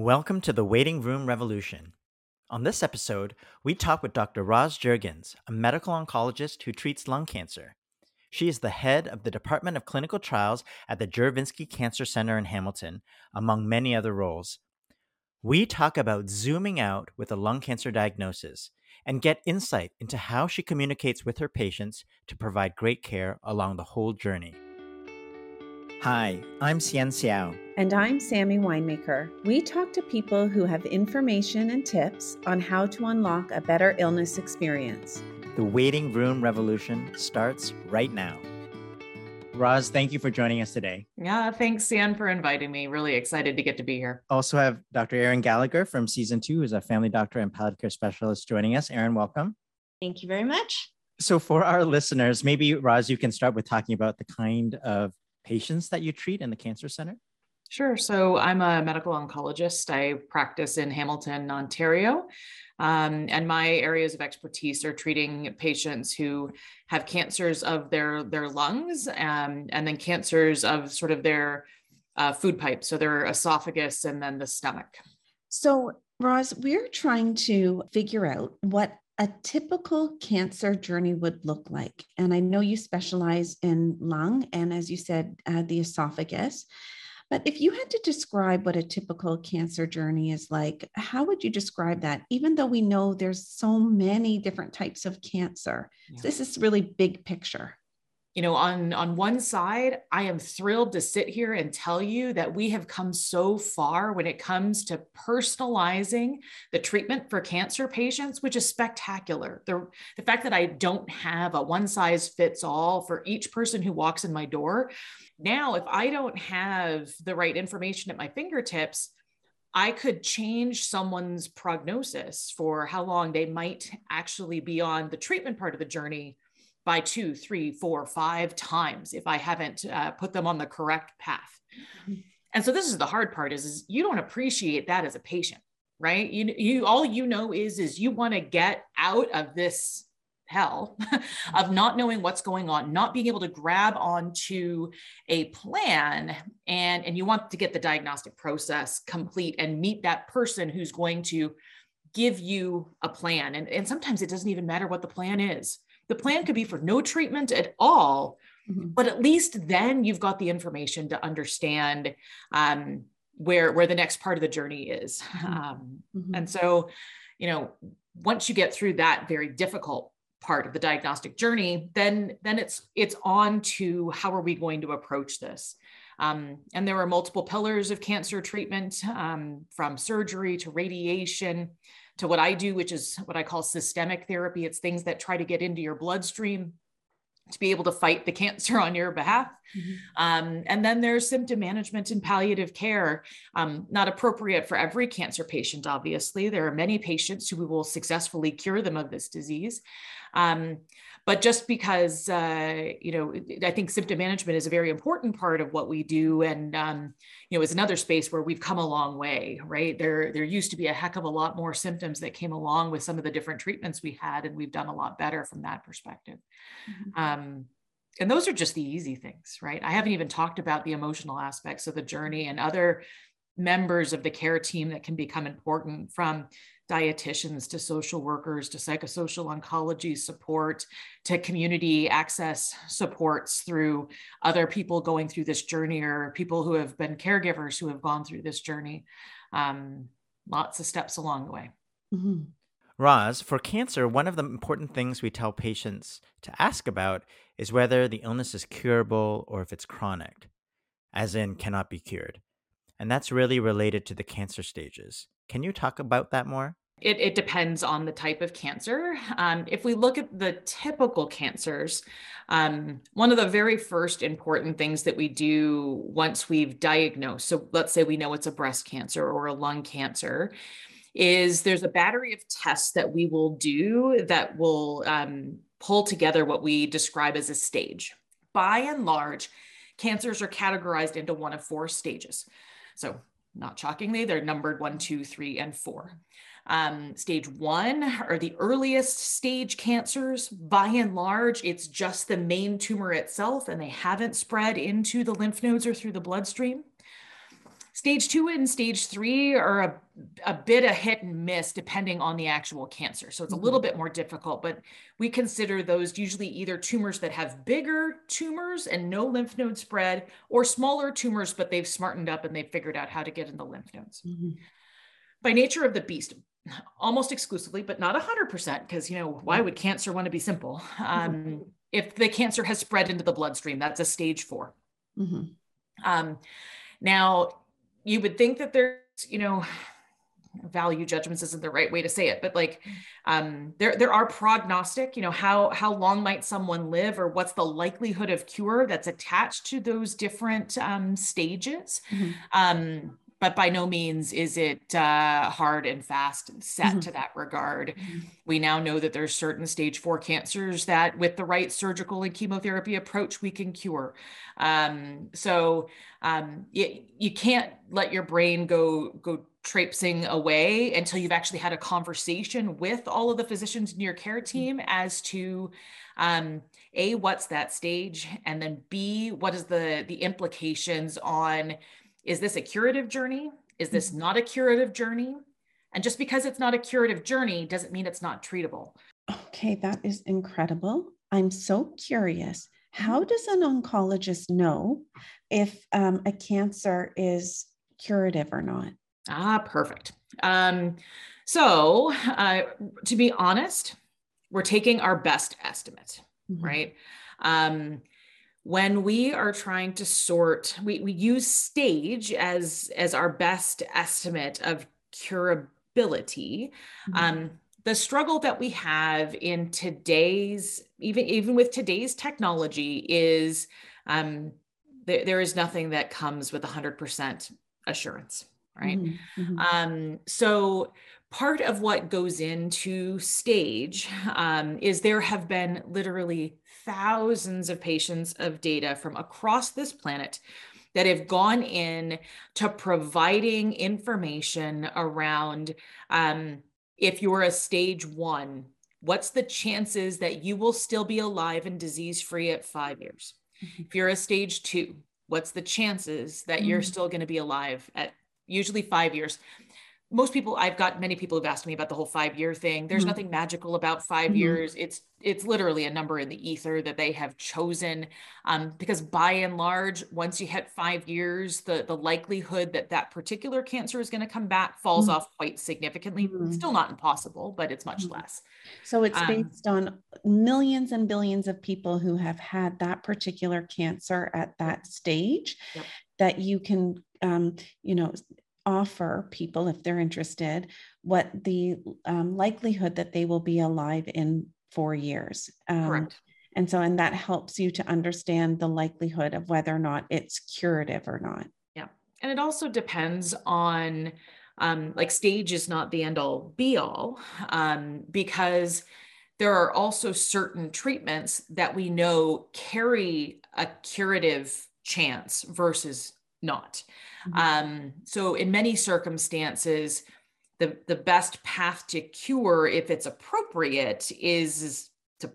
Welcome to the Waiting Room Revolution. On this episode, we talk with Dr. Roz Juergens, a medical oncologist who treats lung cancer. She is the head of the Department of Clinical Trials at the Juravinski Cancer Center in Hamilton, among many other roles. We talk about zooming out with a lung cancer diagnosis and get insight into how she communicates with her patients to provide great care along the whole journey. Hi, I'm Xian Xiao. And I'm Sammy Winemaker. We talk to people who have information and tips on how to unlock a better illness experience. The waiting room revolution starts right now. Roz, thank you for joining us today. Yeah, thanks, Sian, for inviting me. Really excited to get to be here. Also have Dr. Erin Gallagher from season two, who's a family doctor and palliative care specialist joining us. Erin, welcome. Thank you very much. So for our listeners, maybe Roz, you can start with talking about the kind of patients that you treat in the cancer center. Sure. So I'm a medical oncologist. I practice in Hamilton, Ontario. Um, and my areas of expertise are treating patients who have cancers of their, their lungs um, and then cancers of sort of their uh, food pipe, so their esophagus and then the stomach. So, Roz, we're trying to figure out what a typical cancer journey would look like. And I know you specialize in lung and, as you said, uh, the esophagus. But if you had to describe what a typical cancer journey is like, how would you describe that? Even though we know there's so many different types of cancer, yeah. this is really big picture you know on on one side i am thrilled to sit here and tell you that we have come so far when it comes to personalizing the treatment for cancer patients which is spectacular. The, the fact that i don't have a one size fits all for each person who walks in my door. Now if i don't have the right information at my fingertips I could change someone's prognosis for how long they might actually be on the treatment part of the journey by two, three, four, five times if I haven't uh, put them on the correct path. Mm-hmm. And so this is the hard part is, is you don't appreciate that as a patient, right? You, you all you know is is you want to get out of this hell of not knowing what's going on not being able to grab onto a plan and and you want to get the diagnostic process complete and meet that person who's going to give you a plan and, and sometimes it doesn't even matter what the plan is the plan could be for no treatment at all, mm-hmm. but at least then you've got the information to understand um, where where the next part of the journey is. Mm-hmm. Um, mm-hmm. And so, you know, once you get through that very difficult part of the diagnostic journey, then then it's it's on to how are we going to approach this. Um, and there are multiple pillars of cancer treatment, um, from surgery to radiation to what I do, which is what I call systemic therapy. It's things that try to get into your bloodstream to be able to fight the cancer on your behalf. Mm-hmm. Um, and then there's symptom management and palliative care, um, not appropriate for every cancer patient, obviously. There are many patients who will successfully cure them of this disease. Um, but just because uh, you know i think symptom management is a very important part of what we do. And um, you know is another space where we've come a long way right? There there used to be a heck of a lot more symptoms that came along with some of the different treatments we had and we've done a lot better from that perspective. Mm-hmm. um, and those are just the easy things right? I haven't even talked about the emotional aspects of the journey and other members of the care team that can become important from dietitians to social workers to psychosocial oncology support to community access supports through other people going through this journey or people who have been caregivers who have gone through this journey um, lots of steps along the way mm-hmm. Roz, for cancer, one of the important things we tell patients to ask about is whether the illness is curable or if it's chronic, as in cannot be cured. And that's really related to the cancer stages. Can you talk about that more? It, it, depends on the type of cancer. Um, if we look at the typical cancers, um, one of the very first important things that we do once we've diagnosed, so let's say we know it's a breast cancer or a lung cancer, is there's a battery of tests that we will do that will um, pull together what we describe as a stage. By and large, cancers are categorized into one of four stages. So, not shockingly, they're numbered one, two, three, and four. Um, stage one are the earliest stage cancers. By and large, it's just the main tumor itself, and they haven't spread into the lymph nodes or through the bloodstream. Stage two and stage three are a, a bit a hit and miss depending on the actual cancer. So it's a little mm-hmm. bit more difficult, but we consider those usually either tumors that have bigger tumors and no lymph node spread or smaller tumors, but they've smartened up and they've figured out how to get in the lymph nodes. Mm-hmm. By nature of the beast, almost exclusively, but not 100%, because, you know, why would cancer want to be simple? Um, if the cancer has spread into the bloodstream, that's a stage 4 mm-hmm. um, now, you would think that there's, you know, value judgments isn't the right way to say it, but like um, there there are prognostic, you know, how how long might someone live, or what's the likelihood of cure that's attached to those different um, stages. Mm-hmm. Um, but by no means is it uh, hard and fast and set mm-hmm. to that regard. Mm-hmm. We now know that there's certain stage four cancers that, with the right surgical and chemotherapy approach, we can cure. Um, so um, you, you can't let your brain go go traipsing away until you've actually had a conversation with all of the physicians in your care mm-hmm. team as to um, a what's that stage, and then b what is the the implications on is this a curative journey? Is this mm-hmm. not a curative journey? And just because it's not a curative journey doesn't mean it's not treatable. Okay, that is incredible. I'm so curious. How mm-hmm. does an oncologist know if um, a cancer is curative or not? Ah, perfect. Um, so, uh, to be honest, we're taking our best estimate, mm-hmm. right? Um, when we are trying to sort we, we use stage as as our best estimate of curability mm-hmm. um, the struggle that we have in today's even even with today's technology is um, there, there is nothing that comes with 100% assurance right mm-hmm. mm-hmm. um, so part of what goes into stage um, is there have been literally thousands of patients of data from across this planet that have gone in to providing information around um, if you're a stage one what's the chances that you will still be alive and disease free at five years mm-hmm. if you're a stage two what's the chances that mm-hmm. you're still going to be alive at usually five years most people i've got many people who've asked me about the whole five year thing there's mm-hmm. nothing magical about 5 mm-hmm. years it's it's literally a number in the ether that they have chosen um, because by and large once you hit five years the the likelihood that that particular cancer is going to come back falls mm-hmm. off quite significantly mm-hmm. still not impossible but it's much mm-hmm. less so it's um, based on millions and billions of people who have had that particular cancer at that stage yep. that you can um, you know offer people, if they're interested, what the um, likelihood that they will be alive in four years. Um, Correct. And so, and that helps you to understand the likelihood of whether or not it's curative or not. Yeah. And it also depends on, um, like, stage is not the end all be all, um, because there are also certain treatments that we know carry a curative chance versus not. Mm-hmm. Um, so, in many circumstances, the, the best path to cure, if it's appropriate, is to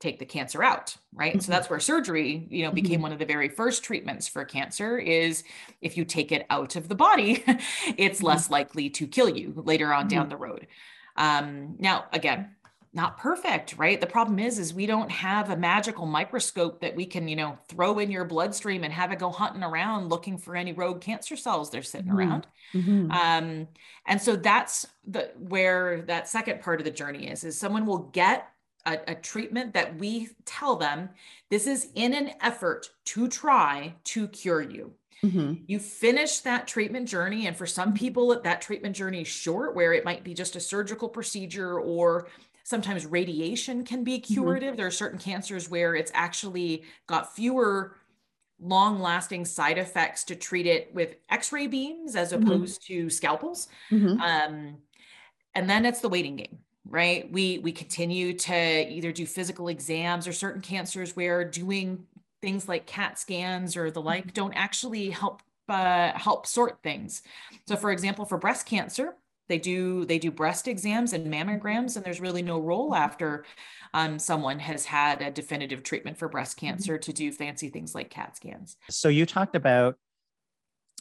take the cancer out, right? Mm-hmm. So that's where surgery, you know, became mm-hmm. one of the very first treatments for cancer. Is if you take it out of the body, it's mm-hmm. less likely to kill you later on down mm-hmm. the road. Um, now, again, not perfect right the problem is is we don't have a magical microscope that we can you know throw in your bloodstream and have it go hunting around looking for any rogue cancer cells they're sitting mm-hmm. around mm-hmm. um, and so that's the where that second part of the journey is is someone will get a, a treatment that we tell them this is in an effort to try to cure you Mm-hmm. You finish that treatment journey. And for some people, that treatment journey is short, where it might be just a surgical procedure or Sometimes radiation can be mm-hmm. curative. Mm-hmm. There are certain cancers where it's actually got fewer long lasting side effects to treat it with x-ray beams as mm-hmm. opposed mm-hmm. to scalpels mm-hmm. um, and then it's the waiting game right we we continue to either do physical exams or certain cancers where doing things like cat scans or the like mm-hmm. don't actually help uh, help sort things so for example for breast cancer they do they do breast exams and mammograms, and there's really no role after um, someone has had a definitive treatment for breast mm-hmm. cancer to do fancy things like CAT scans. So you talked about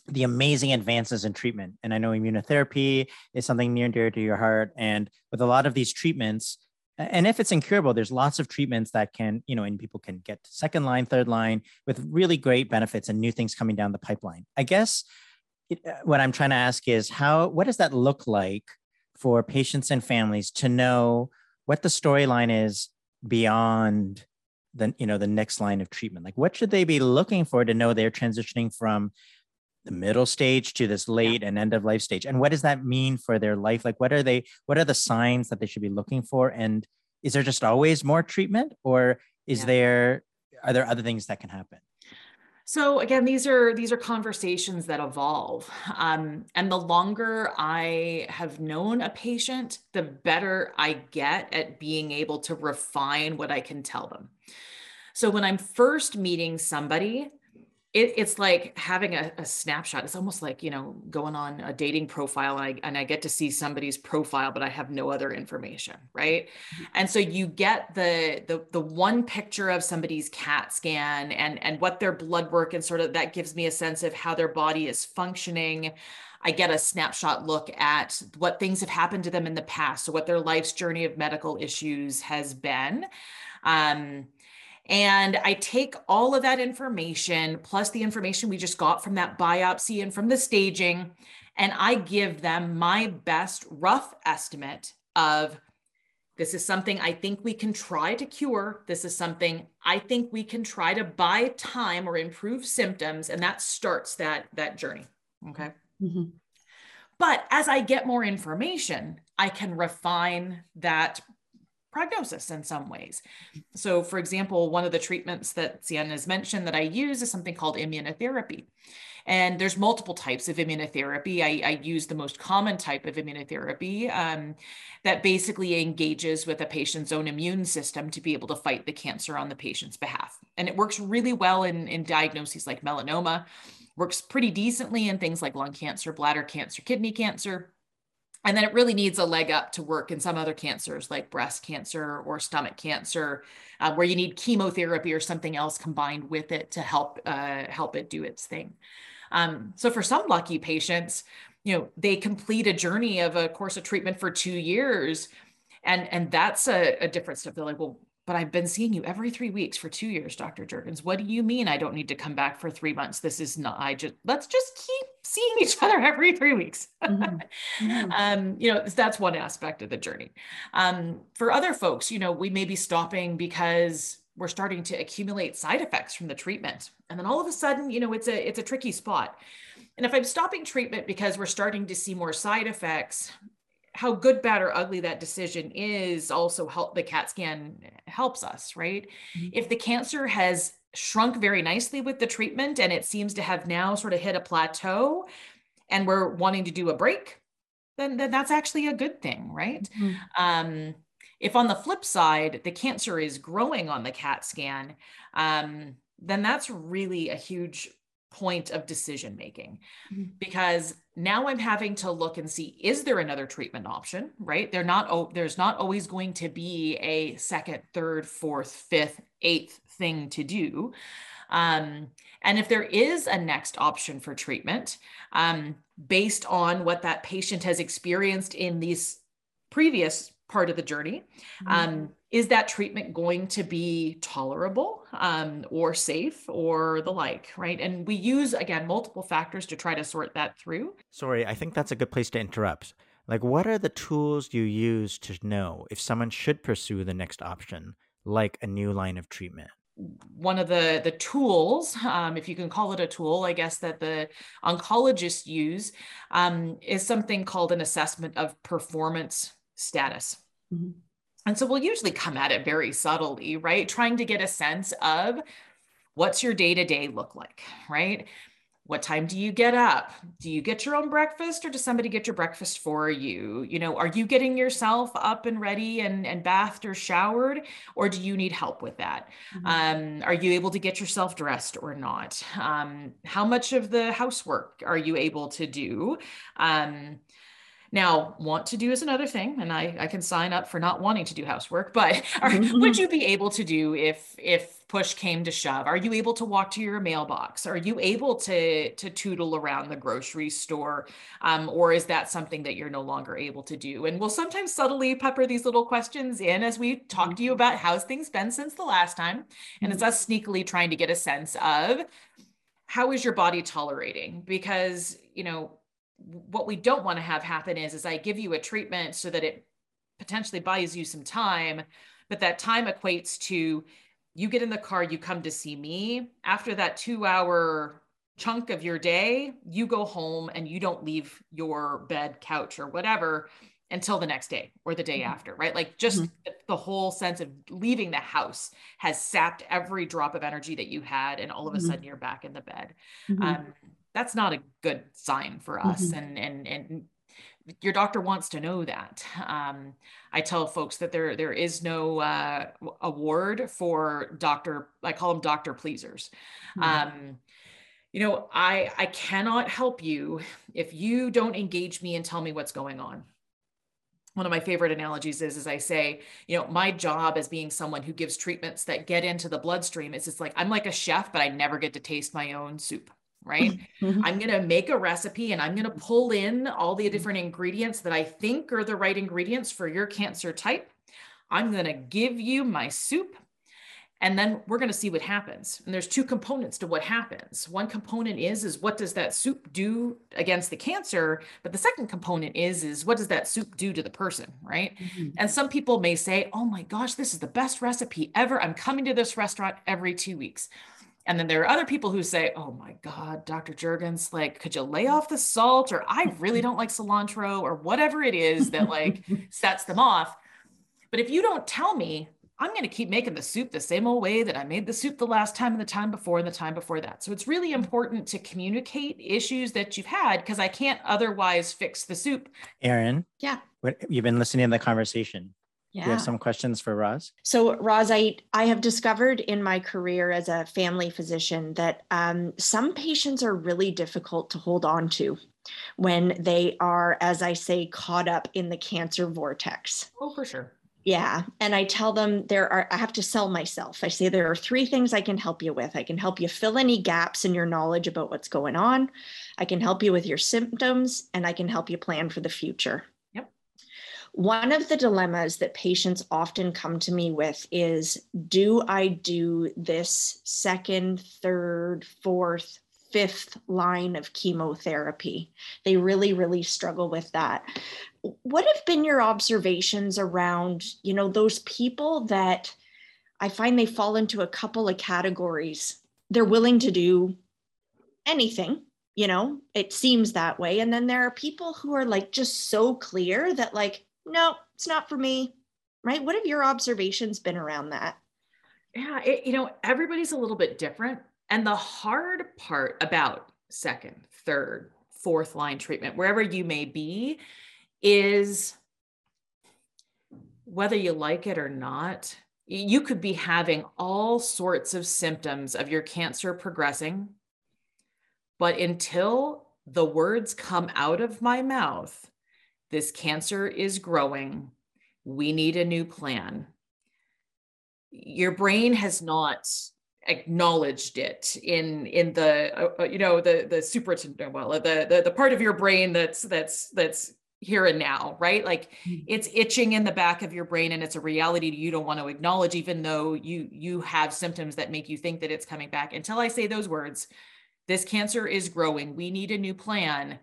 the amazing advances in treatment. And I know immunotherapy is something near and dear to your heart. And with a lot of these treatments, and if it's incurable, there's lots of treatments that can, you know, and people can get second line, third line with really great benefits and new things coming down the pipeline. I guess Uh, what I'm trying to ask is how, what does that look like for patients and families to know what the storyline is beyond the, you know, the next line of treatment? Like what should they be looking for to know they're transitioning from the middle stage to this late yeah. and end of life stage and what does that mean for their life like what are they what are the signs that they should be looking for and is there just always more treatment or is yeah. there are there other things that can happen so again these are these are conversations that evolve um, and the longer i have known a patient the better i get at being able to refine what i can tell them. So when i'm first meeting somebody it, it's like having a, a, snapshot. It's almost like, you know, going on a dating profile and I, and I get to see somebody's profile, but I have no other information. Right. Mm-hmm. And so you get the, the, the one picture of somebody's CAT scan and, and what their blood work and sort of that gives me a sense of how their body is functioning. I get a snapshot look at what things have happened to them in the past. So what their life's journey of medical issues has been. Um, and I take all of that information, plus the information we just got from that biopsy and from the staging, and I give them my best rough estimate of this is something I think we can try to cure. This is something I think we can try to buy time or improve symptoms. And that starts that, that journey. Okay. Mm-hmm. But as I get more information, I can refine that prognosis in some ways. So, for example, one of the treatments that Sienna has mentioned that I use is something called immunotherapy. And there's multiple types of immunotherapy. I, I use the most common type of immunotherapy um, that basically engages with a patient's own immune system to be able to fight the cancer on the patient's behalf. And it works really well in, in diagnoses like melanoma, works pretty decently in things like lung cancer, bladder cancer, kidney cancer and then it really needs a leg up to work in some other cancers like breast cancer or stomach cancer uh, where you need chemotherapy or something else combined with it to help uh, help it do its thing. Um, so for some lucky patients you know they complete a journey of a course of treatment for two years and and that's a, a stuff they're like well but I've been seeing you every three weeks for two years, Dr. Juergens. What do you mean I don't need to come back for three months? This is not, I just, let's just keep seeing each other every three weeks. Mm-hmm. Mm-hmm. um, you know, that's one aspect of the journey. Um, for other folks, you know, we may be stopping because we're starting to accumulate side effects from the treatment. And then all of a sudden, you know, it's a, it's a tricky spot. And if I'm stopping treatment because we're starting to see more side effects, how good, bad, or ugly that decision is also help the CAT scan helps us, right? Mm-hmm. If the cancer has shrunk very nicely with the treatment and it seems to have now sort of hit a plateau and we're wanting to do a break, then, then that's actually a good thing, right? Mm-hmm. Um, if on the flip side, the cancer is growing on the CAT scan, um, then that's really a huge point of decision making mm-hmm. because now i'm having to look and see is there another treatment option right they're not there's not always going to be a second third fourth fifth eighth thing to do um, and if there is a next option for treatment um, based on what that patient has experienced in these previous part of the journey mm-hmm. um, is that treatment going to be tolerable um, or safe or the like right? And we use again multiple factors to try to sort that through. Sorry i think that's a good place to interrupt. Like what are the tools you use to know if someone should pursue the next option like a new line of treatment? One of the the tools um, if you can call it a tool i guess that the oncologists use um, is something called an assessment of performance status. Mm-hmm. And so we'll usually come at it very subtly, right? Trying to get a sense of what's your day to day look like, right? What time do you get up? Do you get your own breakfast or does somebody get your breakfast for you? You know, are you getting yourself up and ready and, and bathed or showered, or do you need help with that? Mm-hmm. Um, are you able to get yourself dressed or not? Um, how much of the housework are you able to do? Um, Now, want to do is another thing, and I, I can sign up for not wanting to do housework. But are, would mm-hmm. you be able to do if if push came to shove? Are you able to walk to your mailbox? Are you able to to tootle around the grocery store, um, or is that something that you're no longer able to do? And we'll sometimes subtly pepper these little questions in as we talk to you mm-hmm. about how's things been since the last time, and it's mm-hmm. us sneakily trying to get a sense of how is your body tolerating because you know what we don't want to have happen is is I give you a treatment so that it potentially buys you some time, but that time equates to you get in the car, you come to see me. After that 2-hour chunk of your day, you go home and you don't leave your bed, couch or whatever until the next day or the day mm-hmm. after, right? Like just mm-hmm. the whole sense of leaving the house has sapped every drop of energy that you had, and all of a mm-hmm. sudden you're back in the bed. Mm-hmm. Um, that's not a good sign for us. Mm-hmm. and and and your doctor wants to know that. Um, i tell folks that there there is no uh, award for doctor i call them doctor pleasers. Mm-hmm. um, you know i i cannot help you if you don't engage me and tell me what's going on. One of my favorite analogies is as i say you know my job as being someone who gives treatments that get into the bloodstream is it's like i'm like a chef but i never get to taste my own soup right? Mm-hmm. I'm going to make a recipe and I'm going to pull in all the different ingredients that I think are the right ingredients for your cancer type. I'm going to give you my soup and then we're going to see what happens and there's two components to what happens one component is is what does that soup do against the cancer but the second component is is what does that soup do to the person right mm-hmm. and some people may say oh my gosh this is the best recipe ever i'm coming to this restaurant every two weeks and then there are other people who say, oh my God, Dr. Juergens, like, could you lay off the salt? Or I really don't like cilantro or whatever it is that like sets them off. But if you don't tell me, I'm going to keep making the soup the same old way that I made the soup the last time and the time before and the time before that. So it's really important to communicate issues that you've had because I can't otherwise fix the soup. Erin. Yeah. What, you've been listening to the conversation. Yeah. Do you have some questions for Roz? So, Roz, I, I have discovered in my career as a family physician that um, some patients are really difficult to hold on to when they are, as I say, caught up in the cancer vortex. Oh, for sure. Yeah. And I tell them there are, I have to sell myself. I say there are three things I can help you with. I can help you fill any gaps in your knowledge about what's going on. I can help you with your symptoms and I can help you plan for the future. One of the dilemmas that patients often come to me with is do I do this second, third, fourth, fifth line of chemotherapy? They really, really struggle with that. What have been your observations around, you know, those people that I find they fall into a couple of categories? They're willing to do anything you know it seems that way and then there are people who are like just so clear that like no, it's not for me. Right. What have your observations been around that? Yeah, it, you know, everybody's a little bit different. And the hard part about second, third, fourth line treatment, wherever you may be, is whether you like it or not, you could be having all sorts of symptoms of your cancer progressing. But until the words come out of my mouth this cancer is growing. We need a new plan. Your brain has not acknowledged it in in the uh, uh you know the the super well the, the the part of your brain that's that's that's here and now right like mm-hmm. it's itching in the back of your brain and it's a reality you don't want to acknowledge even though you you have symptoms that make you think that it's coming back until i say those words this cancer is growing we need a new plan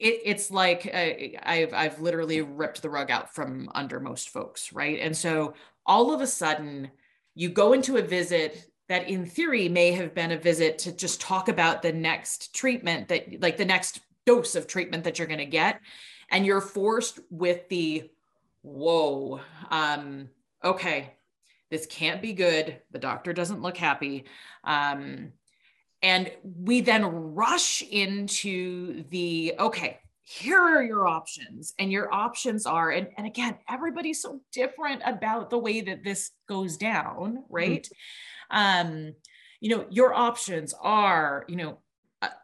it, it's like uh, I've I've literally ripped the rug out from under most folks, right? And so all of a sudden, you go into a visit that in theory may have been a visit to just talk about the next treatment that like the next dose of treatment that you're going to get and you're forced with the whoa um okay this can't be good the doctor doesn't look happy um and we then rush into the okay, here are your options. And your options are, and, and again, everybody's so different about the way that this goes down, right? Mm-hmm. Um, you know, your options are, you know,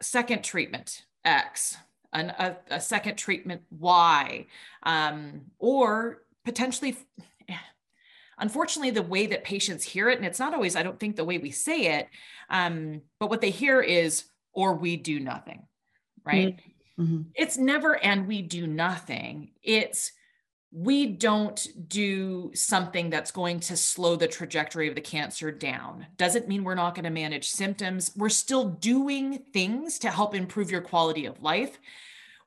second treatment X, an, a, a, second treatment Y, um, or potentially unfortunately the way that patients hear it and it's not always i don't think the way we say it um, but what they hear is or we do nothing right mm-hmm. it's never and we do nothing it's we don't do something that's going to slow the trajectory of the cancer down. Doesn't mean we're not going to manage symptoms. We're still doing things to help improve your quality of life.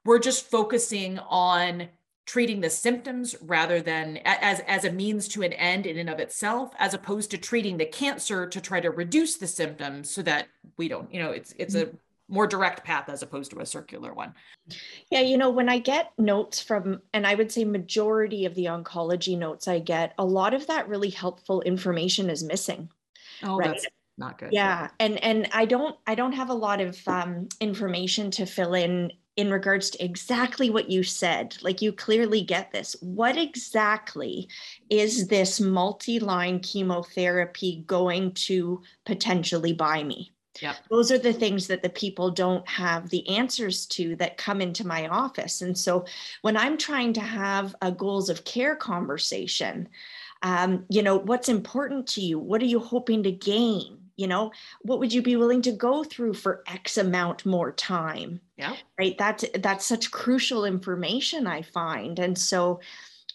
We're just focusing on treating the symptoms rather than as as a means to an end in and of itself as opposed to treating the cancer to try to reduce the symptoms so that we don't you know it's it's a more direct path as opposed to a circular one. Yeah you know when i get notes from and i would say majority of the oncology notes i get a lot of that really helpful information is missing. Oh right? that's not good. Yeah and and i don't i don't have a lot of um, information to fill in in regards to exactly what you said. Like you clearly get this. What exactly is this multi line chemotherapy going to potentially buy me? Yeah. Those are the things that the people don't have the answers to that come into my office. And so when I'm trying to have a goals of care conversation, um, you know, what's important to you? What are you hoping to gain? You know what would you be willing to go through for x amount more time? Yeah. Right? That's that's such crucial information i find. And so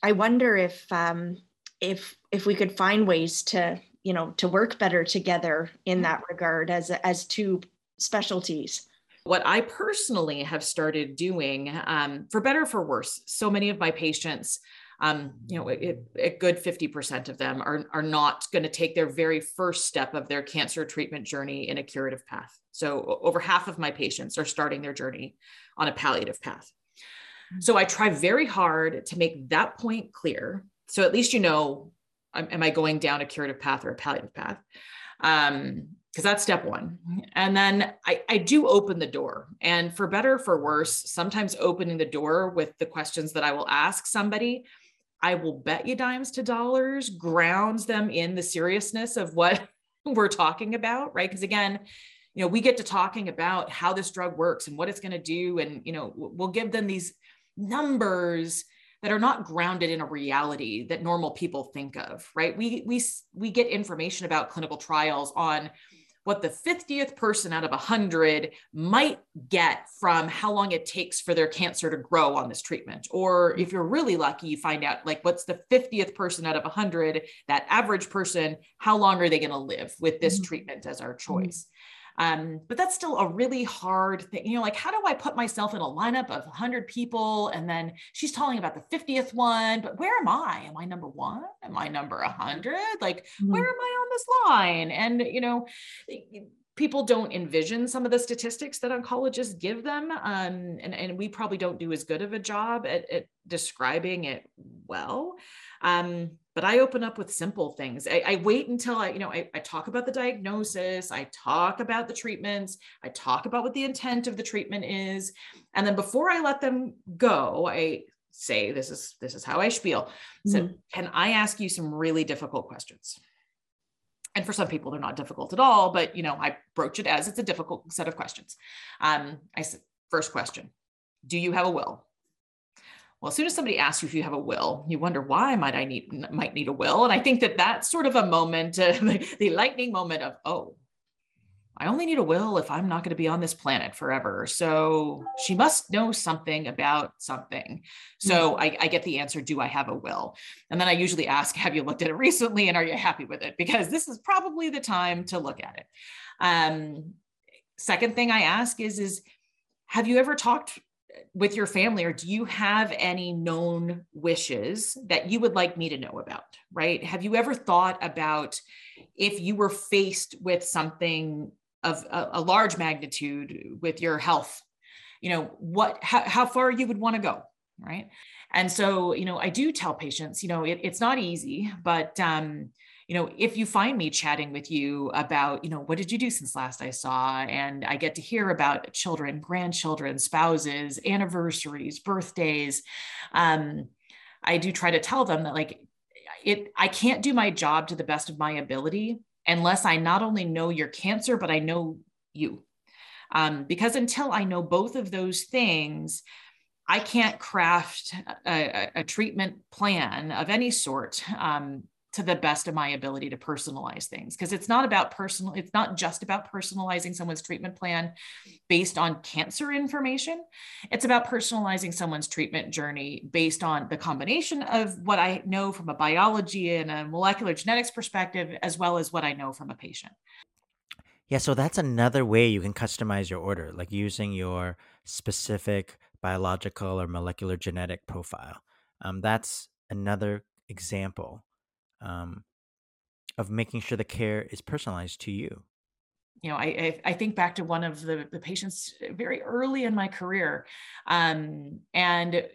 i wonder if um if if we could find ways to you know to work better together in that regard as as two specialties. What I personally have started doing, um, for better for worse, so many of my patients um, you know, it, a good 50% of them are, are not going to take their very first step of their cancer treatment journey in a curative path. So over half of my patients are starting their journey on a palliative path. So I try very hard to make that point clear. So at least you know, am I going down a curative path or a palliative path? Um, because that's step one. And then I, I do open the door. And for better for worse, sometimes opening the door with the questions that I will ask somebody I will bet you dimes to dollars grounds them in the seriousness of what we're talking about, right? Because again, you know, we get to talking about how this drug works and what it's going to do. And, you know, we'll give them these numbers that are not grounded in a reality that normal people think of, right? We, we, we get information about clinical trials on what the 50th person out of 100 might get from how long it takes for their cancer to grow on this treatment. Or if you're really lucky, you find out like what's the 50th person out of 100, that average person, how long are they going to live with this mm-hmm. treatment as our choice? Um, but that's still a really hard thing. You know, like how do I put myself in a lineup of 100 people? And then she's talking about the 50th one, but where am I? Am I number one? Am I number 100? Like, mm-hmm. where am I on this line? And, you know, people don't envision some of the statistics that oncologists give them um, and, and we probably don't do as good of a job at, at describing it well um, but I open up with simple things. I, I wait until I, you know, I, I, talk about the diagnosis, I talk about the treatments, I talk about what the intent of the treatment is. And then before I let them go, I say, this is, this is how I spiel. So mm-hmm. can I ask you some really difficult questions? And for some people, they're not difficult at all, but you know, I broach it as it's a difficult set of questions. Um, I said, first question, do you have a will? Well, as soon as somebody asks you if you have a will, you wonder why might I need might need a will, and I think that that's sort of a moment, uh, the, lightning moment of oh, I only need a will if I'm not going to be on this planet forever. So she must know something about something. So mm-hmm. I, I, get the answer, do I have a will? And then I usually ask, have you looked at it recently and are you happy with it? Because this is probably the time to look at it. Um, second thing I ask is, is have you ever talked with your family or do you have any known wishes that you would like me to know about right? Have you ever thought about if you were faced with something of a, a large magnitude with your health you know what how, how far you would want to go right? And so you know i do tell patients you know it, it's not easy but um you know, if you find me chatting with you about, you know, what did you do since last I saw? And I get to hear about children, grandchildren, spouses, anniversaries, birthdays. Um, I do try to tell them that, like, it, I can't do my job to the best of my ability unless I not only know your cancer, but I know you. Um, because until I know both of those things, I can't craft a, a, treatment plan of any sort um, to the best of my ability to personalize things because it's not about personal it's not just about personalizing someone's treatment plan based on cancer information. It's about personalizing someone's treatment journey based on the combination of what i know from a biology and a molecular genetics perspective as well as what i know from a patient. Yeah so that's another way you can customize your order like using your specific biological or molecular genetic profile. Um, that's another example um, of making sure the care is personalized to you you know, I, I, think back to one of the, the patients very early in my career. Um, and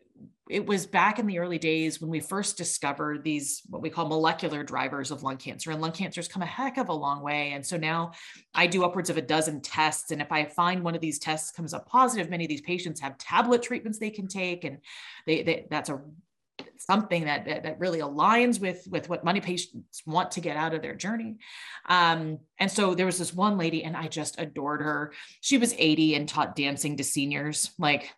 it was back in the early days when we first discovered these, what we call molecular drivers of lung cancer. And lung cancer has come a heck of a long way. And so now I do upwards of a dozen tests. And if I find one of these tests comes up positive, many of these patients have tablet treatments they can take. And they, they that's a something that, that, that really aligns with with what money patients want to get out of their journey. Um, and so there was this one lady and i just adored her. She was 80 and taught dancing to seniors. Like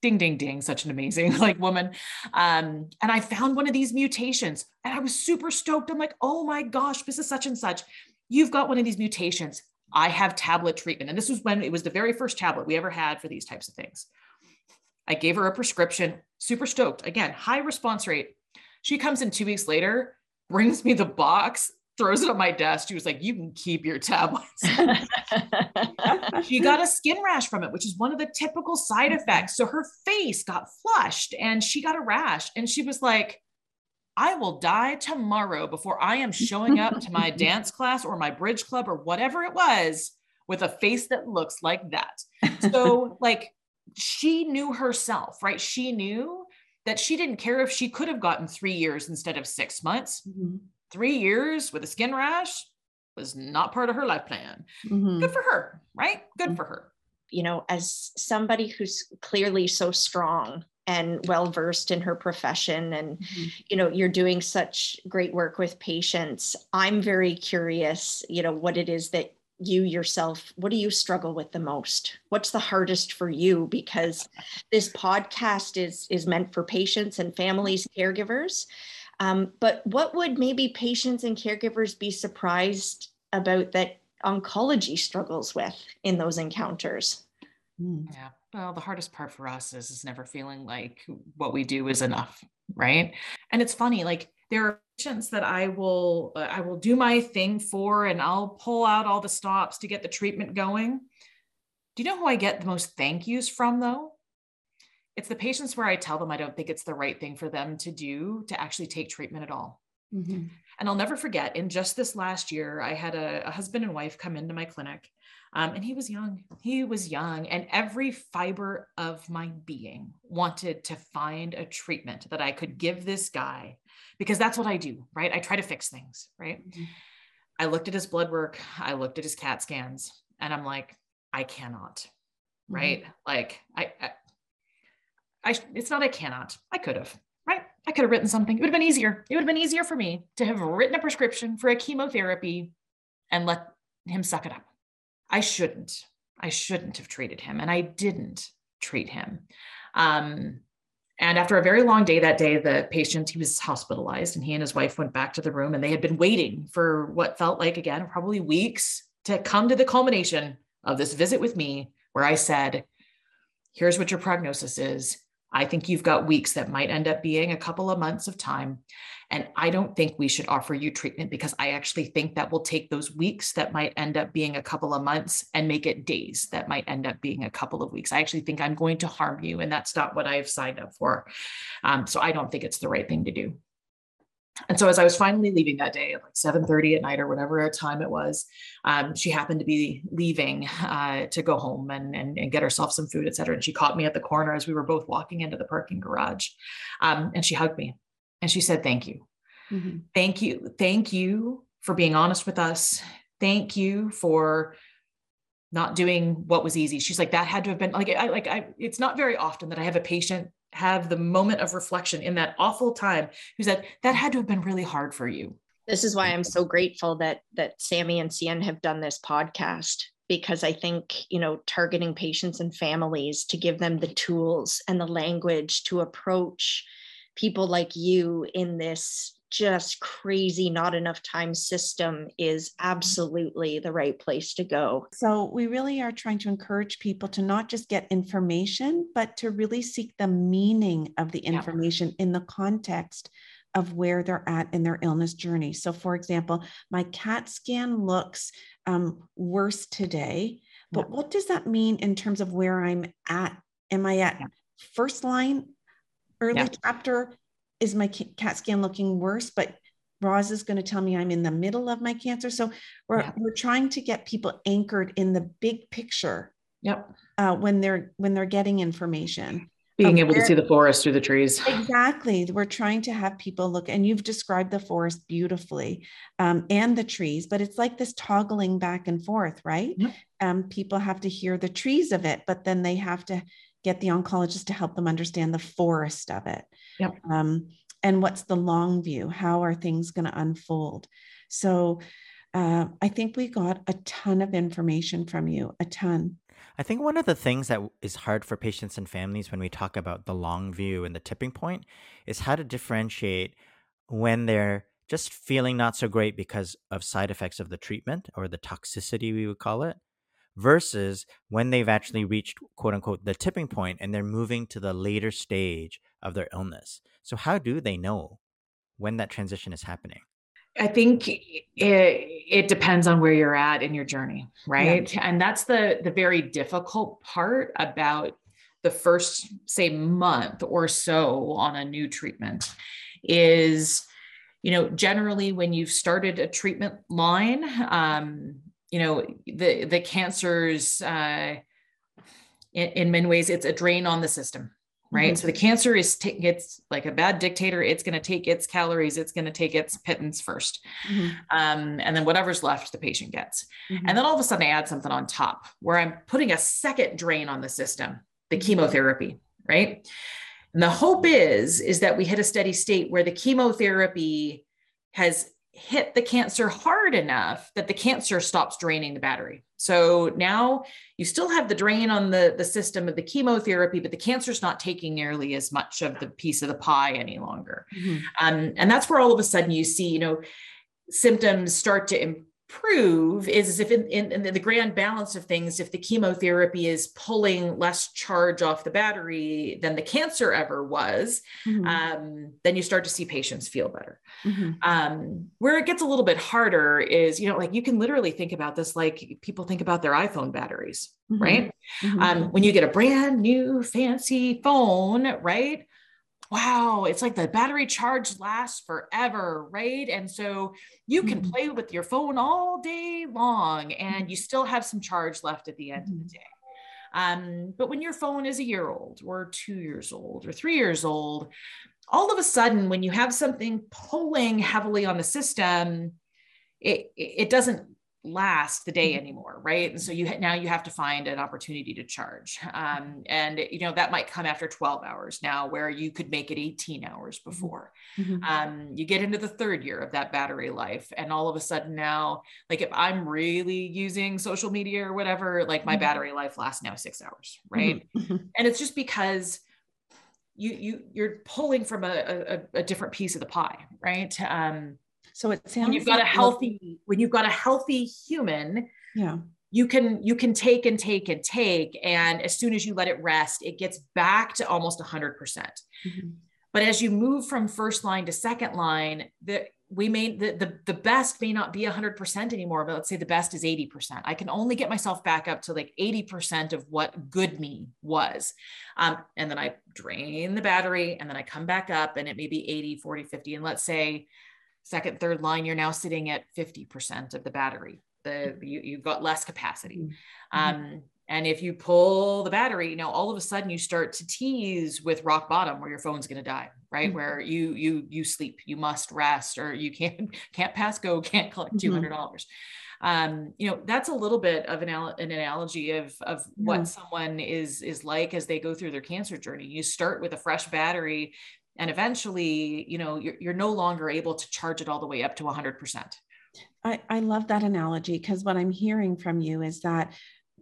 ding ding ding such an amazing like woman. Um, and i found one of these mutations and i was super stoked. I'm like oh my gosh this is such and such. You've got one of these mutations. I have tablet treatment. And this was when it was the very first tablet we ever had for these types of things I gave her a prescription, super stoked. Again, high response rate. She comes in two weeks later, brings me the box, throws it on my desk. She was like, You can keep your tablets. she got a skin rash from it, which is one of the typical side effects. So her face got flushed and she got a rash. And she was like, I will die tomorrow before I am showing up to my dance class or my bridge club or whatever it was with a face that looks like that. So, like, she knew herself, right? She knew that she didn't care if she could have gotten three years instead of six months. Mm-hmm. Three years with a skin rash was not part of her life plan. Mm-hmm. Good for her, right? Good mm-hmm. for her. You know, as somebody who's clearly so strong and well versed in her profession and mm-hmm. you know you're doing such great work with patients i'm very curious you know what it is that you yourself what do you struggle with the most? What's the hardest for you? Because this podcast is is meant for patients and families caregivers. Um, but what would maybe patients and caregivers be surprised about that oncology struggles with in those encounters? Hmm. yeah. Well the hardest part for us is is never feeling like what we do is enough right? And it's funny like there are patients that I will uh, I will do my thing for and I'll pull out all the stops to get the treatment going. Do you know who I get the most thank yous from though? It's the patients where I tell them I don't think it's the right thing for them to do to actually take treatment at all. Mm-hmm. And I'll never forget in just this last year, I had a, a husband and wife come into my clinic um, and he was young. He was young, and every fiber of my being wanted to find a treatment that I could give this guy because that's what I do, right? I try to fix things, right? Mm-hmm. I looked at his blood work, I looked at his CAT scans, and I'm like, I cannot, mm-hmm. right? Like, I, I, I, it's not I cannot. I could have? I could have written something. It would have been easier. It would have been easier for me to have written a prescription for a chemotherapy and let him suck it up. I shouldn't. I shouldn't have treated him, and I didn't treat him. Um, and after a very long day that day, the patient, he was hospitalized and he and his wife went back to the room and they had been waiting for what felt like, again, probably weeks to come to the culmination of this visit with me, where I said, Here's what your prognosis is. I think you've got weeks that might end up being a couple of months of time. And I don't think we should offer you treatment because I actually think that will take those weeks that might end up being a couple of months and make it days that might end up being a couple of weeks. I actually think I'm going to harm you, and that's not what I've signed up for. Um, so I don't think it's the right thing to do. And so as I was finally leaving that day at like 7:30 at night or whatever time it was, um, she happened to be leaving uh, to go home and, and, and, get herself some food, et cetera. And she caught me at the corner as we were both walking into the parking garage. Um, and she hugged me and she said, Thank you. Mm-hmm. Thank you. Thank you for being honest with us. Thank you for not doing what was easy. She's like, that had to have been like, I like, I, it's not very often that I have a patient have the moment of reflection in that awful time who said that had to have been really hard for you. This is why I'm so grateful that, that Sammy and Cian have done this podcast because I think, you know, targeting patients and families to give them the tools and the language to approach people like you in this just crazy not enough time system is absolutely the right place to go. So, we really are trying to encourage people to not just get information, but to really seek the meaning of the information yeah. in the context of where they're at in their illness journey. So, for example, my CAT scan looks um, worse today, but yeah. what does that mean in terms of where I'm at? Am I at yeah. first line, early chapter? Is my CAT scan looking worse? But Roz is going to tell me I'm in the middle of my cancer. So we're, yeah. we're trying to get people anchored in the big picture. Yep. Uh, when they're when they're getting information. Being able where, to see the forest through the trees. Exactly. We're trying to have people look, and you've described the forest beautifully um, and the trees, but it's like this toggling back and forth, right? Yep. Um, people have to hear the trees of it, but then they have to get the oncologist to help them understand the forest of it. Yep. Um, and what's the long view? How are things going to unfold? So uh, I think we got a ton of information from you, a ton. I think one of the things that is hard for patients and families when we talk about the long view and the tipping point is how to differentiate when they're just feeling not so great because of side effects of the treatment or the toxicity, we would call it, versus when they've actually reached quote unquote the tipping point and they're moving to the later stage of their illness. So, how do they know when that transition is happening? I think it, it depends on where you're at in your journey, right? Yeah. And that's the the very difficult part about the first say month or so on a new treatment is you know generally when you've started a treatment line um, you know the the cancers uh, in, in many ways it's a drain on the system right mm-hmm. so the cancer is t- it's like a bad dictator it's going to take its calories it's going to take its pittance 1st mm-hmm. um, and then whatever's left the patient gets mm-hmm. and then all of a sudden i add something on top where i'm putting a second drain on the system the mm-hmm. chemotherapy right and the hope is is that we hit a steady state where the chemotherapy has hit the cancer hard enough that the cancer stops draining the battery. So now you still have the drain on the, the system of the chemotherapy, but the cancer's not taking nearly as much of the piece of the pie any longer. Mm-hmm. Um, and that's where all of a sudden you see, you know, symptoms start to prove is if in, in, in, the grand balance of things if the chemotherapy is pulling less charge off the battery than the cancer ever was mm-hmm. um, then you start to see patients feel better mm-hmm. um, where it gets a little bit harder is you know like you can literally think about this like people think about their iphone batteries mm-hmm. right mm-hmm. um, when you get a brand new fancy phone right wow, it's like the battery charge lasts forever, right? And so you can mm-hmm. play with your phone all day long and you still have some charge left at the end mm-hmm. of the mm-hmm. day. Um, but when your phone is a year old or two years old or three years old, all of a sudden, when you have something pulling heavily on the system, it, it doesn't last the day mm-hmm. anymore right and so you now you have to find an opportunity to charge um, and you know that might come after 12 hours now where you could make it 18 hours mm-hmm. before mm-hmm. um, you get into the third year of that battery life and all of a sudden now like if i'm really using social media or whatever like my mm-hmm. battery life lasts now six hours right mm-hmm. and it's just because you you you're pulling from a, a, a different piece of the pie right um, so it sounds when you've got like a healthy when you've got a healthy human, yeah, you can you can take and take and take, and as soon as you let it rest, it gets back to almost hundred percent. Mm-hmm. But as you move from first line to second line, the we may the, the the best may not be 100% anymore but let's say the best is 80% i can only get myself back up to like 80% of what good me was um, and then i drain the battery and then i come back up and it may be 80 40 50 and let's say second, third line, you're now sitting at 50% of the battery. The you, you've got less capacity. Mm-hmm. Um, and if you pull the battery, you know, all of a sudden you start to tease with rock bottom where your phone's going to die, right? Mm-hmm. Where you you you sleep, you must rest, or you can't can't pass go, can't collect mm-hmm. two hundred dollars. Um, you know, that's a little bit of an, an analogy of of what someone is is like as they go through their cancer journey. You start with a fresh battery and eventually you know you're, you're no longer able to charge it all the way up to 100% I, I love that analogy because what I'm hearing from you is that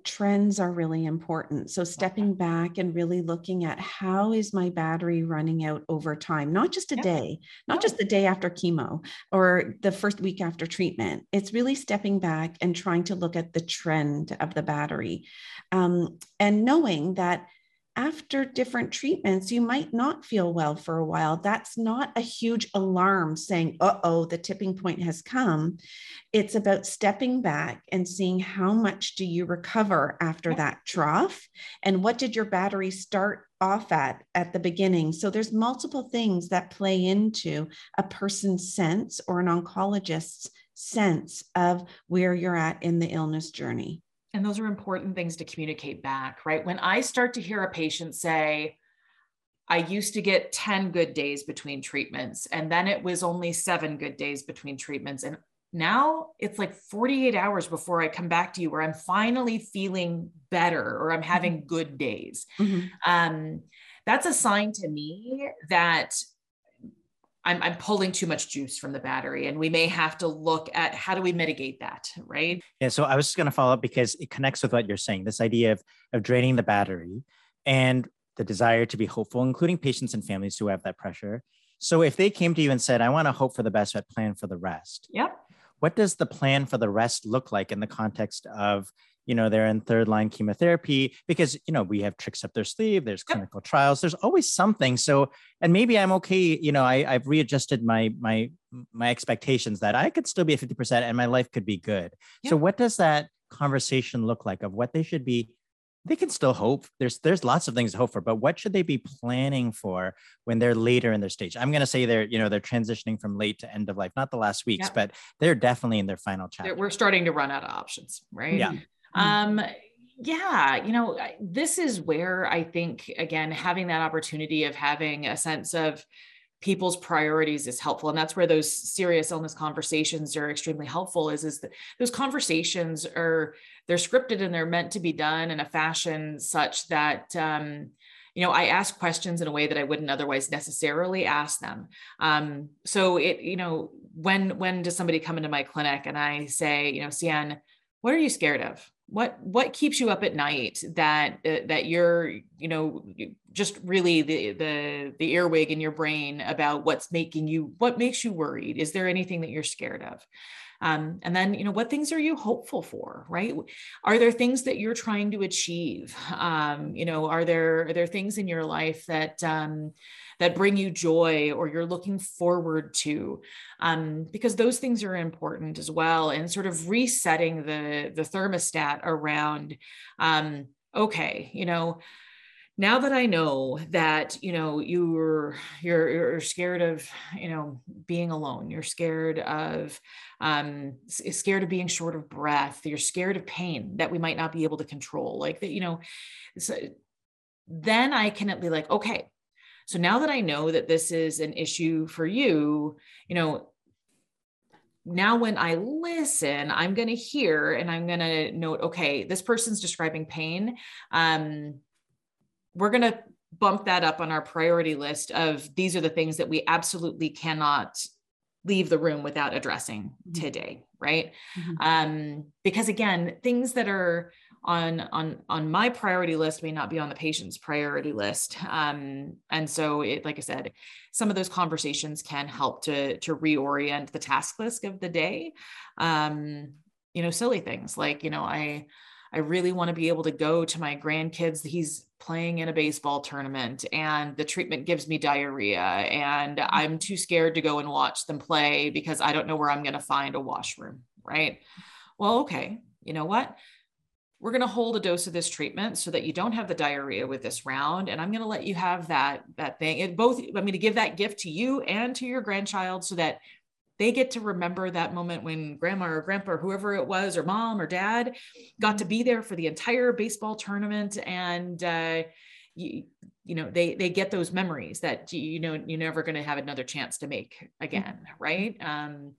trends are really important. So stepping back and really looking at how is my battery running out over time, not just a day, not just the day after chemo or the first week after treatment. It's really stepping back and trying to look at the trend of the battery um, and knowing that after different treatments, you might not feel well for a while. That's not a huge alarm saying, uh oh, the tipping point has come. It's about stepping back and seeing how much do you recover after that trough and what did your battery start off at at the beginning. So there's multiple things that play into a person's sense or an oncologist's sense of where you're at in the illness journey. And those are important things to communicate back, right? When I start to hear a patient say, I used to get 10 good days between treatments, and then it was only seven good days between treatments. And now it's like 48 hours before I come back to you where I'm finally feeling better or I'm having mm-hmm. good days. Mm-hmm. Um, that's a sign to me that I'm, I'm pulling too much juice from the battery and we may have to look at how do we mitigate that right? Yeah so i was just going to follow up because it connects with what you're saying this idea of of draining the battery and the desire to be hopeful including patients and families who have that pressure. So if they came to you and said i want to hope for the best but plan for the rest yep. what does the plan for the rest look like in the context of you know they're in third line chemotherapy because you know we have tricks up their sleeve there's clinical trials there's always something. So and maybe i'm okay you know I, i've readjusted my my my expectations that i could still be at 50% and my life could be good. So what does that conversation look like of what they should be? They can still hope. There's there's lots of things to hope for but what should they be planning for when they're later in their stage? I'm going to say they're you know they're transitioning from late to end of life not the last weeks but they're definitely in their final chapter. we're starting to run out of options right? Yeah. Um, yeah, you know, this is where I think, again, having that opportunity of having a sense of people's priorities is helpful and that's where those serious illness conversations are extremely helpful is is those conversations are they're scripted and they're meant to be done in a fashion such that um, you know i ask questions in a way that i wouldn't otherwise necessarily ask them. Um, so it you know when when does somebody come into my clinic and i say you know cian what are you scared of what what keeps you up at night that uh, that you're you know just really the the the earwig in your brain about what's making you what makes you worried? Is there anything that you're scared of? Um, and then you know what things are you hopeful for right? Are there things that you're trying to achieve? Um, you know are there are there things in your life that um, that bring you joy or you're looking forward to um, because those things are important as well and sort of resetting the the thermostat around um, okay you know now that I know that you know you're you're you're scared of you know being alone, you're scared of um, scared of being short of breath, you're scared of pain that we might not be able to control, like that you know. So then I can be like, okay, so now that I know that this is an issue for you, you know, now when I listen, I'm going to hear and I'm going to note, okay, this person's describing pain. Um, we're going to bump that up on our priority list of these are the things that we absolutely cannot leave the room without addressing mm-hmm. today right mm-hmm. um, because again things that are on on on my priority list may not be on the patient's priority list. Um, and so it like i said some of those conversations can help to to reorient the task list of the day. Um, you know silly things like you know i i really want to be able to go to my grandkids he's playing in a baseball tournament and the treatment gives me diarrhea and i'm too scared to go and watch them play because i don't know where i'm going to find a washroom right? Well okay you know what we're going to hold a dose of this treatment so that you don't have the diarrhea with this round and i'm going to let you have that that thing. And both i'm going to give that gift to you and to your grandchild so that they get to remember that moment when grandma or grandpa or whoever it was or mom or dad got to be there for the entire baseball tournament and uh, you, you know they they get those memories that you know you're never going to have another chance to make again right? Um,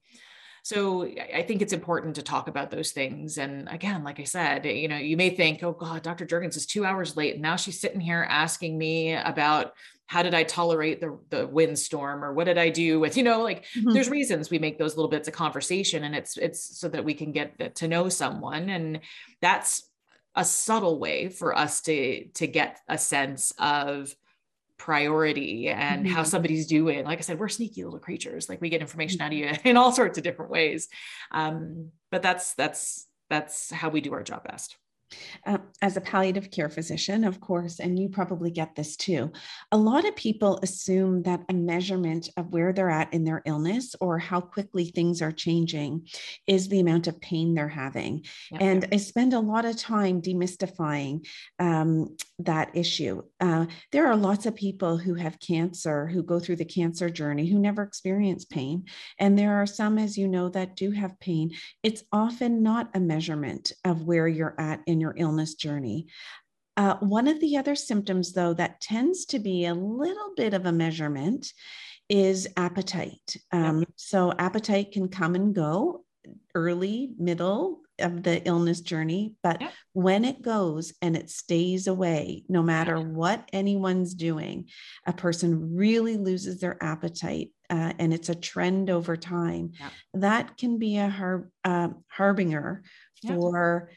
So I think it's important to talk about those things. And again, like I said, you know, you may think, oh God, Dr. Juergens is two hours late. And now she's sitting here asking me about how did I tolerate the, the windstorm or what did I do with, you know, like mm-hmm. there's reasons we make those little bits of conversation and it's, it's so that we can get to know someone. And that's a subtle way for us to, to get a sense of, priority and mm-hmm. how somebody's doing. Like I said, we're sneaky little creatures. Like we get information out of mm-hmm. you in all sorts of different ways. Um, but that's that's that's how we do our job best. Uh, as a palliative care physician, of course, and you probably get this too, a lot of people assume that a measurement of where they're at in their illness or how quickly things are changing is the amount of pain they're having. Yep. And I spend a lot of time demystifying um, that issue. Uh, there are lots of people who have cancer who go through the cancer journey who never experience pain. And there are some, as you know, that do have pain. It's often not a measurement of where you're at in your illness journey. Uh, one of the other symptoms, though, that tends to be a little bit of a measurement is appetite. Um, So, appetite can come and go early, middle, of the illness journey but yep. when it goes and it stays away no matter what anyone's doing a person really loses their appetite uh, and it's a trend over time yep. that can be a har- uh, harbinger for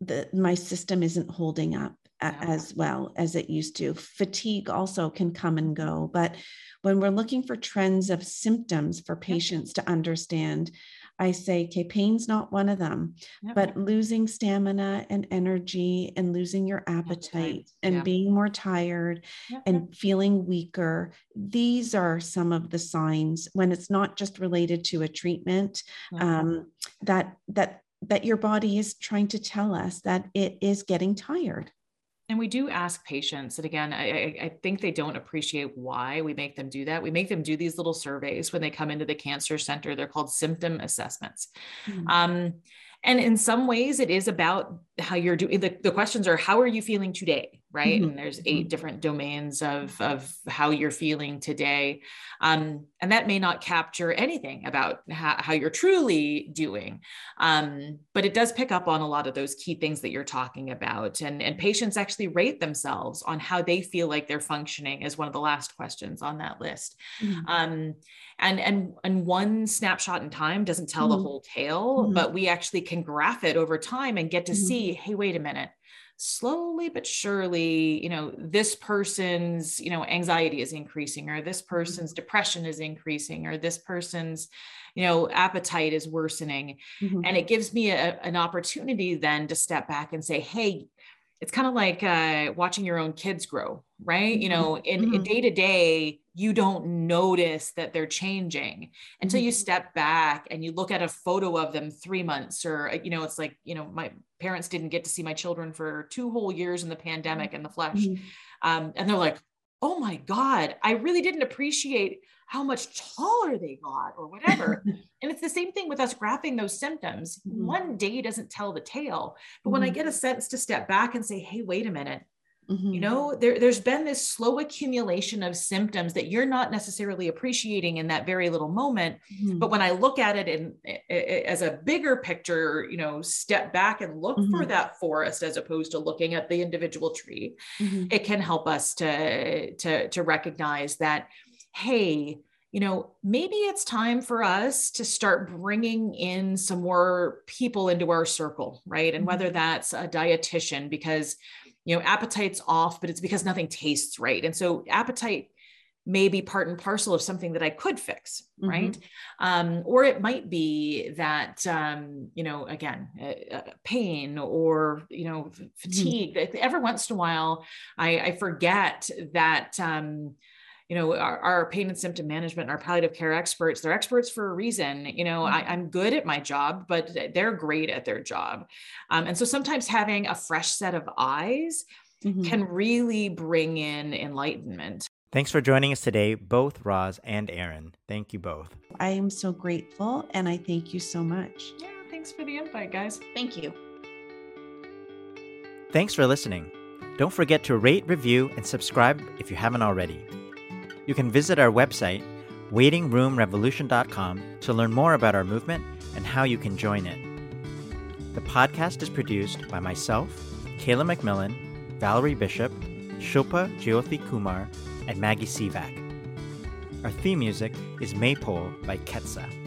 the my system isn't holding up as well as it used to. Fatigue also can come and go. But when we're looking for trends of symptoms for patients to understand, I say, okay, pain's not one of them, yep. but losing stamina and energy and losing your appetite and being more tired yep. and feeling weaker. These are some of the signs when it's not just related to a treatment um, that that that your body is trying to tell us that it is getting tired. And we do ask patients, and again, I, I, think they don't appreciate why we make them do that. We make them do these little surveys when they come into the cancer center. They're called symptom assessments. Mm-hmm. Um, and in some ways, it is about how you're doing. The, the questions are, how are you feeling today? Right mm-hmm. and there's eight mm-hmm. different domains of of how you're feeling today um, and that may not capture anything about how, how you're truly doing um, but it does pick up on a lot of those key things that you're talking about and and patients actually rate themselves on how they feel like they're functioning as one of the last questions on that list mm-hmm. um, and and and one snapshot in time doesn't tell the mm-hmm. whole tale mm-hmm. but we actually can graph it over time and get to mm-hmm. see hey wait a minute slowly but surely you know this person's you know anxiety is increasing or this mm-hmm. person's depression is increasing or this person's you know appetite is worsening mm-hmm. and it gives me a, an opportunity then to step back and say hey it's kind of like uh, watching your own kids grow right you mm-hmm. know in, in day to day you don't notice that they're changing until you mm-hmm. step back and you look at a photo of them three months or uh, you know it's like you know my parents didn't get to see my children for two whole years in the pandemic in the flesh mm-hmm. um, and they're like oh my god i really didn't appreciate how much taller they got or whatever and it's the same thing with us graphing those symptoms mm-hmm. one day doesn't tell the tale but when i mm-hmm. get a sense to step back and say hey wait a minute Mm-hmm. You know, there, there's been this slow accumulation of symptoms that you're not necessarily appreciating in that very little moment. Mm-hmm. But when I look at it in, as a bigger picture, you know, step back and look mm-hmm. for that forest as opposed to looking at the individual tree, mm-hmm. it can help us to, to, to recognize that, hey, you know, maybe it's time for us to start bringing in some more people into our circle, right? And whether mm-hmm. that's a dietitian, because you know appetite's off but it's because nothing tastes right and so appetite may be part and parcel of something that I could fix, mm-hmm. right? Um, or it might be that, um, you know, again, uh, uh, pain or, you know, fatigue. Mm-hmm. Every once in a while, I, I forget that, um, you know our, our, pain and symptom management our palliative care experts they're experts for a reason you know mm-hmm. I, am good at my job but they're great at their job um, and so sometimes having a fresh set of eyes mm-hmm. can really bring in enlightenment Thanks for joining us today, both Roz and Erin. Thank you both. I am so grateful and I thank you so much. Yeah, thanks for the invite, guys. Thank you. Thanks for listening. Don't forget to rate, review, and subscribe if you haven't already. You can visit our website, waitingroomrevolution.com to learn more about our movement and how you can join it. The podcast is produced by myself, Kayla McMillan, Valerie Bishop, Shilpa Jyothi Kumar, and Maggie Sivak. Our theme music is Maypole by Ketsa.